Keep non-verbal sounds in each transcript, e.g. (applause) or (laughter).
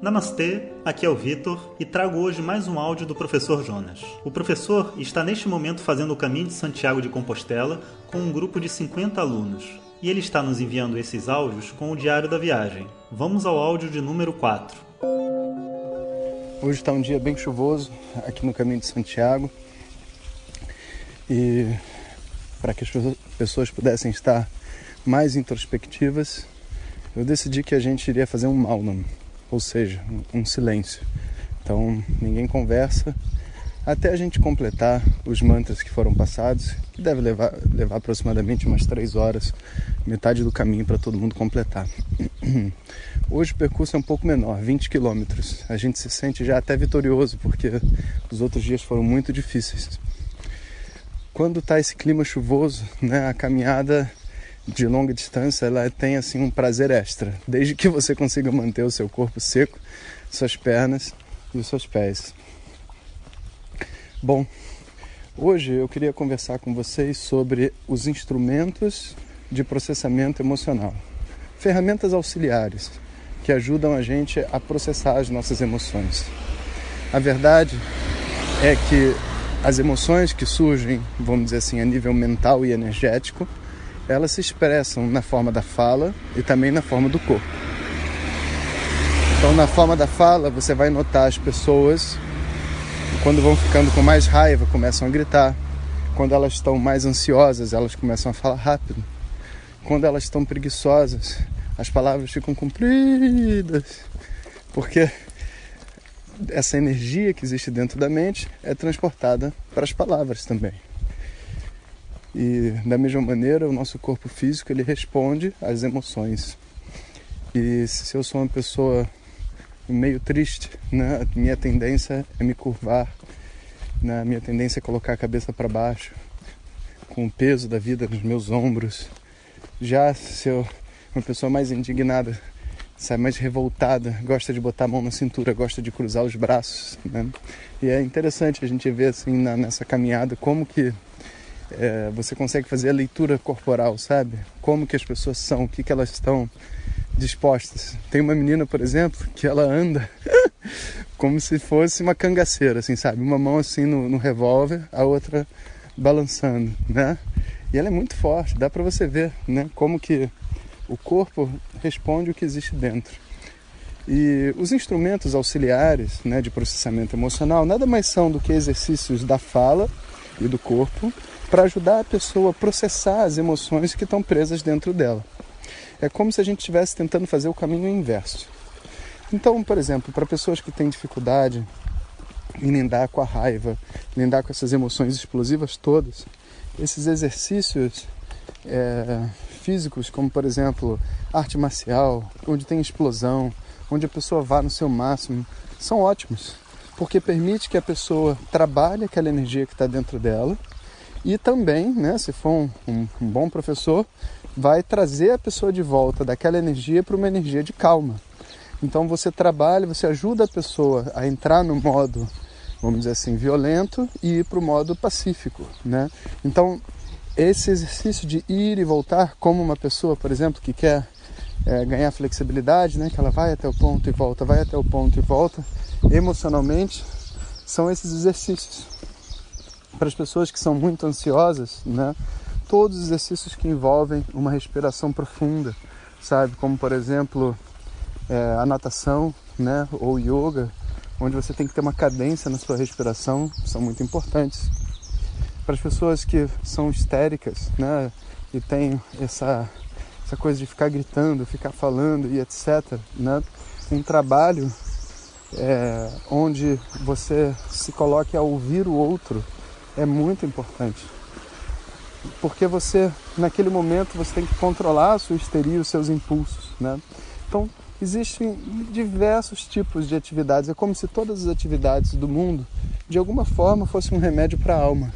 Namastê, aqui é o Vitor e trago hoje mais um áudio do professor Jonas. O professor está neste momento fazendo o caminho de Santiago de Compostela com um grupo de 50 alunos. E ele está nos enviando esses áudios com o diário da viagem. Vamos ao áudio de número 4. Hoje está um dia bem chuvoso aqui no caminho de Santiago. E para que as pessoas pudessem estar mais introspectivas, eu decidi que a gente iria fazer um maunam, ou seja, um silêncio. Então ninguém conversa até a gente completar os mantras que foram passados, que deve levar, levar aproximadamente umas três horas, metade do caminho para todo mundo completar. (clears throat) Hoje o percurso é um pouco menor, 20 quilômetros. A gente se sente já até vitorioso, porque os outros dias foram muito difíceis. Quando está esse clima chuvoso, né, a caminhada de longa distância ela tem assim um prazer extra, desde que você consiga manter o seu corpo seco, suas pernas e os seus pés. Bom, hoje eu queria conversar com vocês sobre os instrumentos de processamento emocional, ferramentas auxiliares que ajudam a gente a processar as nossas emoções. A verdade é que as emoções que surgem, vamos dizer assim, a nível mental e energético, elas se expressam na forma da fala e também na forma do corpo. Então, na forma da fala, você vai notar as pessoas quando vão ficando com mais raiva, começam a gritar. Quando elas estão mais ansiosas, elas começam a falar rápido. Quando elas estão preguiçosas, as palavras ficam compridas. Porque essa energia que existe dentro da mente é transportada para as palavras também. E da mesma maneira, o nosso corpo físico ele responde às emoções. E se eu sou uma pessoa meio triste, né? Minha tendência é me curvar, né? Minha tendência é colocar a cabeça para baixo, com o peso da vida nos meus ombros. Já se eu uma pessoa mais indignada, sai mais revoltada, gosta de botar a mão na cintura, gosta de cruzar os braços, né? E é interessante a gente ver assim na, nessa caminhada como que é, você consegue fazer a leitura corporal, sabe? Como que as pessoas são, o que, que elas estão dispostas. Tem uma menina, por exemplo, que ela anda (laughs) como se fosse uma cangaceira, assim, sabe? Uma mão assim no, no revólver, a outra balançando, né? E ela é muito forte, dá para você ver, né? Como que o corpo responde o que existe dentro. E os instrumentos auxiliares né, de processamento emocional nada mais são do que exercícios da fala e do corpo para ajudar a pessoa a processar as emoções que estão presas dentro dela. É como se a gente estivesse tentando fazer o caminho inverso. Então, por exemplo, para pessoas que têm dificuldade em lidar com a raiva, lidar com essas emoções explosivas todas, esses exercícios é, físicos, como por exemplo arte marcial, onde tem explosão, onde a pessoa vá no seu máximo, são ótimos, porque permite que a pessoa trabalhe aquela energia que está dentro dela e também, né, se for um, um, um bom professor, vai trazer a pessoa de volta daquela energia para uma energia de calma. Então você trabalha, você ajuda a pessoa a entrar no modo, vamos dizer assim, violento e ir para o modo pacífico, né? Então esse exercício de ir e voltar, como uma pessoa, por exemplo, que quer é, ganhar flexibilidade, né? Que ela vai até o ponto e volta, vai até o ponto e volta, emocionalmente, são esses exercícios para as pessoas que são muito ansiosas, né? Todos os exercícios que envolvem uma respiração profunda, sabe? Como por exemplo é, a natação, né? Ou yoga, onde você tem que ter uma cadência na sua respiração, são muito importantes. Para as pessoas que são histéricas, né? E tem essa essa coisa de ficar gritando, ficar falando e etc, né? Um trabalho é, onde você se coloque a ouvir o outro é muito importante. Porque você, naquele momento, você tem que controlar a sua histeria, os seus impulsos, né? Então, existem diversos tipos de atividades. É como se todas as atividades do mundo, de alguma forma, fossem um remédio para a alma.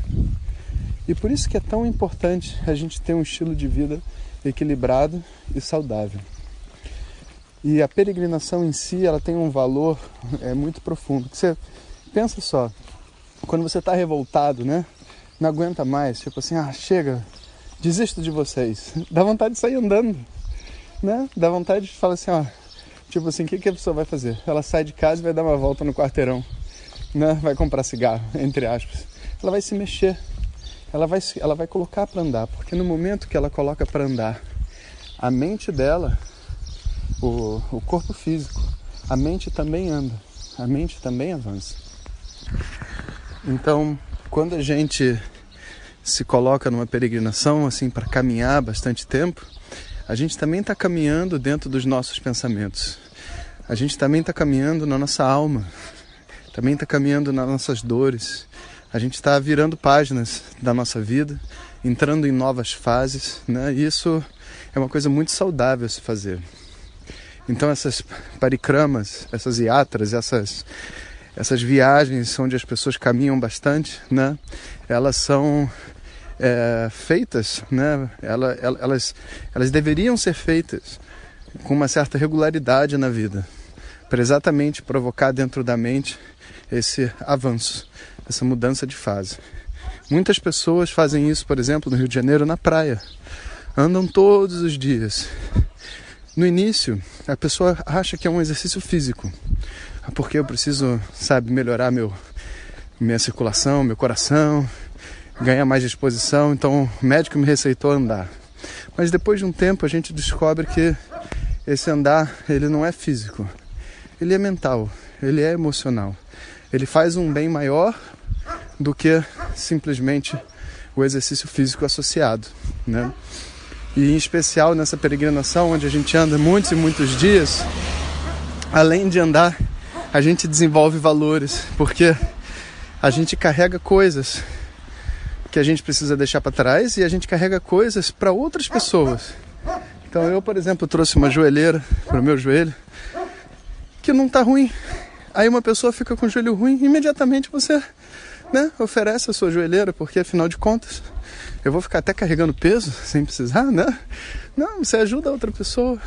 E por isso que é tão importante a gente ter um estilo de vida equilibrado e saudável. E a peregrinação em si, ela tem um valor é, muito profundo. Você pensa só, quando você está revoltado, né? Não aguenta mais, tipo assim, ah, chega, desisto de vocês. (laughs) Dá vontade de sair andando, né? Dá vontade de falar assim, ó, Tipo assim, o que, que a pessoa vai fazer? Ela sai de casa e vai dar uma volta no quarteirão, né? vai comprar cigarro, (laughs) entre aspas. Ela vai se mexer, ela vai, ela vai colocar para andar, porque no momento que ela coloca para andar, a mente dela, o, o corpo físico, a mente também anda, a mente também avança. Então, quando a gente se coloca numa peregrinação assim para caminhar bastante tempo, a gente também está caminhando dentro dos nossos pensamentos. A gente também está caminhando na nossa alma, também está caminhando nas nossas dores. A gente está virando páginas da nossa vida, entrando em novas fases, né? Isso é uma coisa muito saudável se fazer. Então essas parikramas, essas iatras, essas essas viagens onde as pessoas caminham bastante, né? Elas são é, feitas, né? Elas, elas, elas deveriam ser feitas com uma certa regularidade na vida, para exatamente provocar dentro da mente esse avanço, essa mudança de fase. Muitas pessoas fazem isso, por exemplo, no Rio de Janeiro, na praia. Andam todos os dias. No início, a pessoa acha que é um exercício físico, porque eu preciso, sabe, melhorar meu, minha circulação, meu coração, ganhar mais disposição, então o médico me receitou andar. Mas depois de um tempo a gente descobre que esse andar, ele não é físico. Ele é mental, ele é emocional. Ele faz um bem maior do que simplesmente o exercício físico associado, né? E em especial nessa peregrinação onde a gente anda muitos e muitos dias, além de andar, a gente desenvolve valores, porque a gente carrega coisas que a gente precisa deixar para trás e a gente carrega coisas para outras pessoas. Então eu, por exemplo, trouxe uma joelheira para o meu joelho que não está ruim. Aí uma pessoa fica com o joelho ruim, imediatamente você né, oferece a sua joelheira, porque afinal de contas eu vou ficar até carregando peso sem precisar, né? Não, você ajuda a outra pessoa.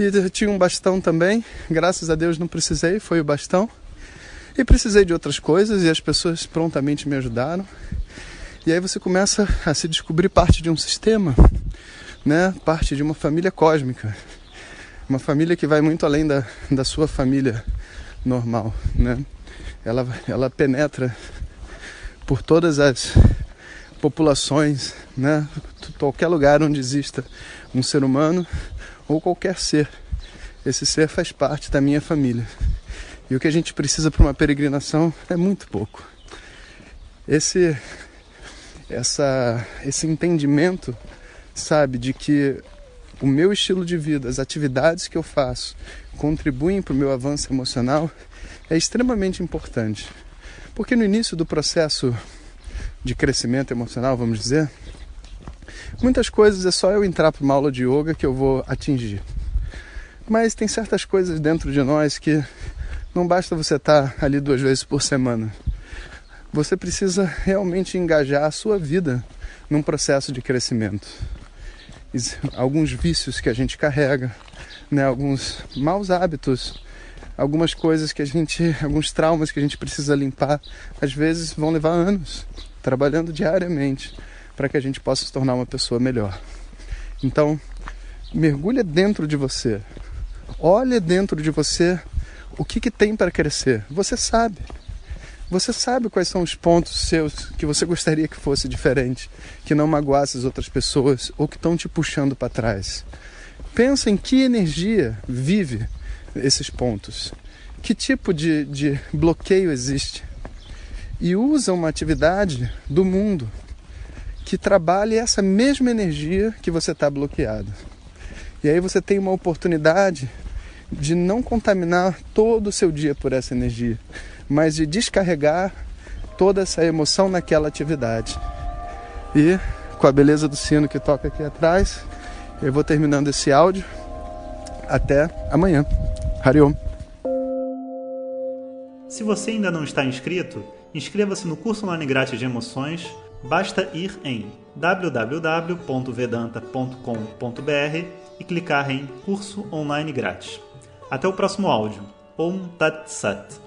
E eu tinha um bastão também, graças a Deus não precisei, foi o bastão. E precisei de outras coisas e as pessoas prontamente me ajudaram. E aí você começa a se descobrir parte de um sistema, né? Parte de uma família cósmica. Uma família que vai muito além da, da sua família normal, né? Ela, ela penetra por todas as populações, né? Qualquer lugar onde exista um ser humano ou qualquer ser. Esse ser faz parte da minha família. E o que a gente precisa para uma peregrinação é muito pouco. Esse essa, esse entendimento, sabe, de que o meu estilo de vida, as atividades que eu faço, contribuem para o meu avanço emocional, é extremamente importante. Porque no início do processo de crescimento emocional, vamos dizer, muitas coisas é só eu entrar para uma aula de yoga que eu vou atingir. Mas tem certas coisas dentro de nós que não basta você estar ali duas vezes por semana você precisa realmente engajar a sua vida num processo de crescimento. Alguns vícios que a gente carrega, né, alguns maus hábitos, algumas coisas que a gente, alguns traumas que a gente precisa limpar, às vezes vão levar anos, trabalhando diariamente para que a gente possa se tornar uma pessoa melhor. Então, mergulha dentro de você. Olha dentro de você o que, que tem para crescer. Você sabe. Você sabe quais são os pontos seus que você gostaria que fosse diferente, que não magoasse as outras pessoas ou que estão te puxando para trás. Pensa em que energia vive esses pontos, que tipo de, de bloqueio existe e usa uma atividade do mundo que trabalhe essa mesma energia que você está bloqueado. E aí você tem uma oportunidade de não contaminar todo o seu dia por essa energia, mas de descarregar toda essa emoção naquela atividade. E com a beleza do sino que toca aqui atrás, eu vou terminando esse áudio. Até amanhã. Hariom. Se você ainda não está inscrito, inscreva-se no curso online grátis de emoções. Basta ir em www.vedanta.com.br e clicar em curso online grátis. Até o próximo áudio. Om Tat Sat.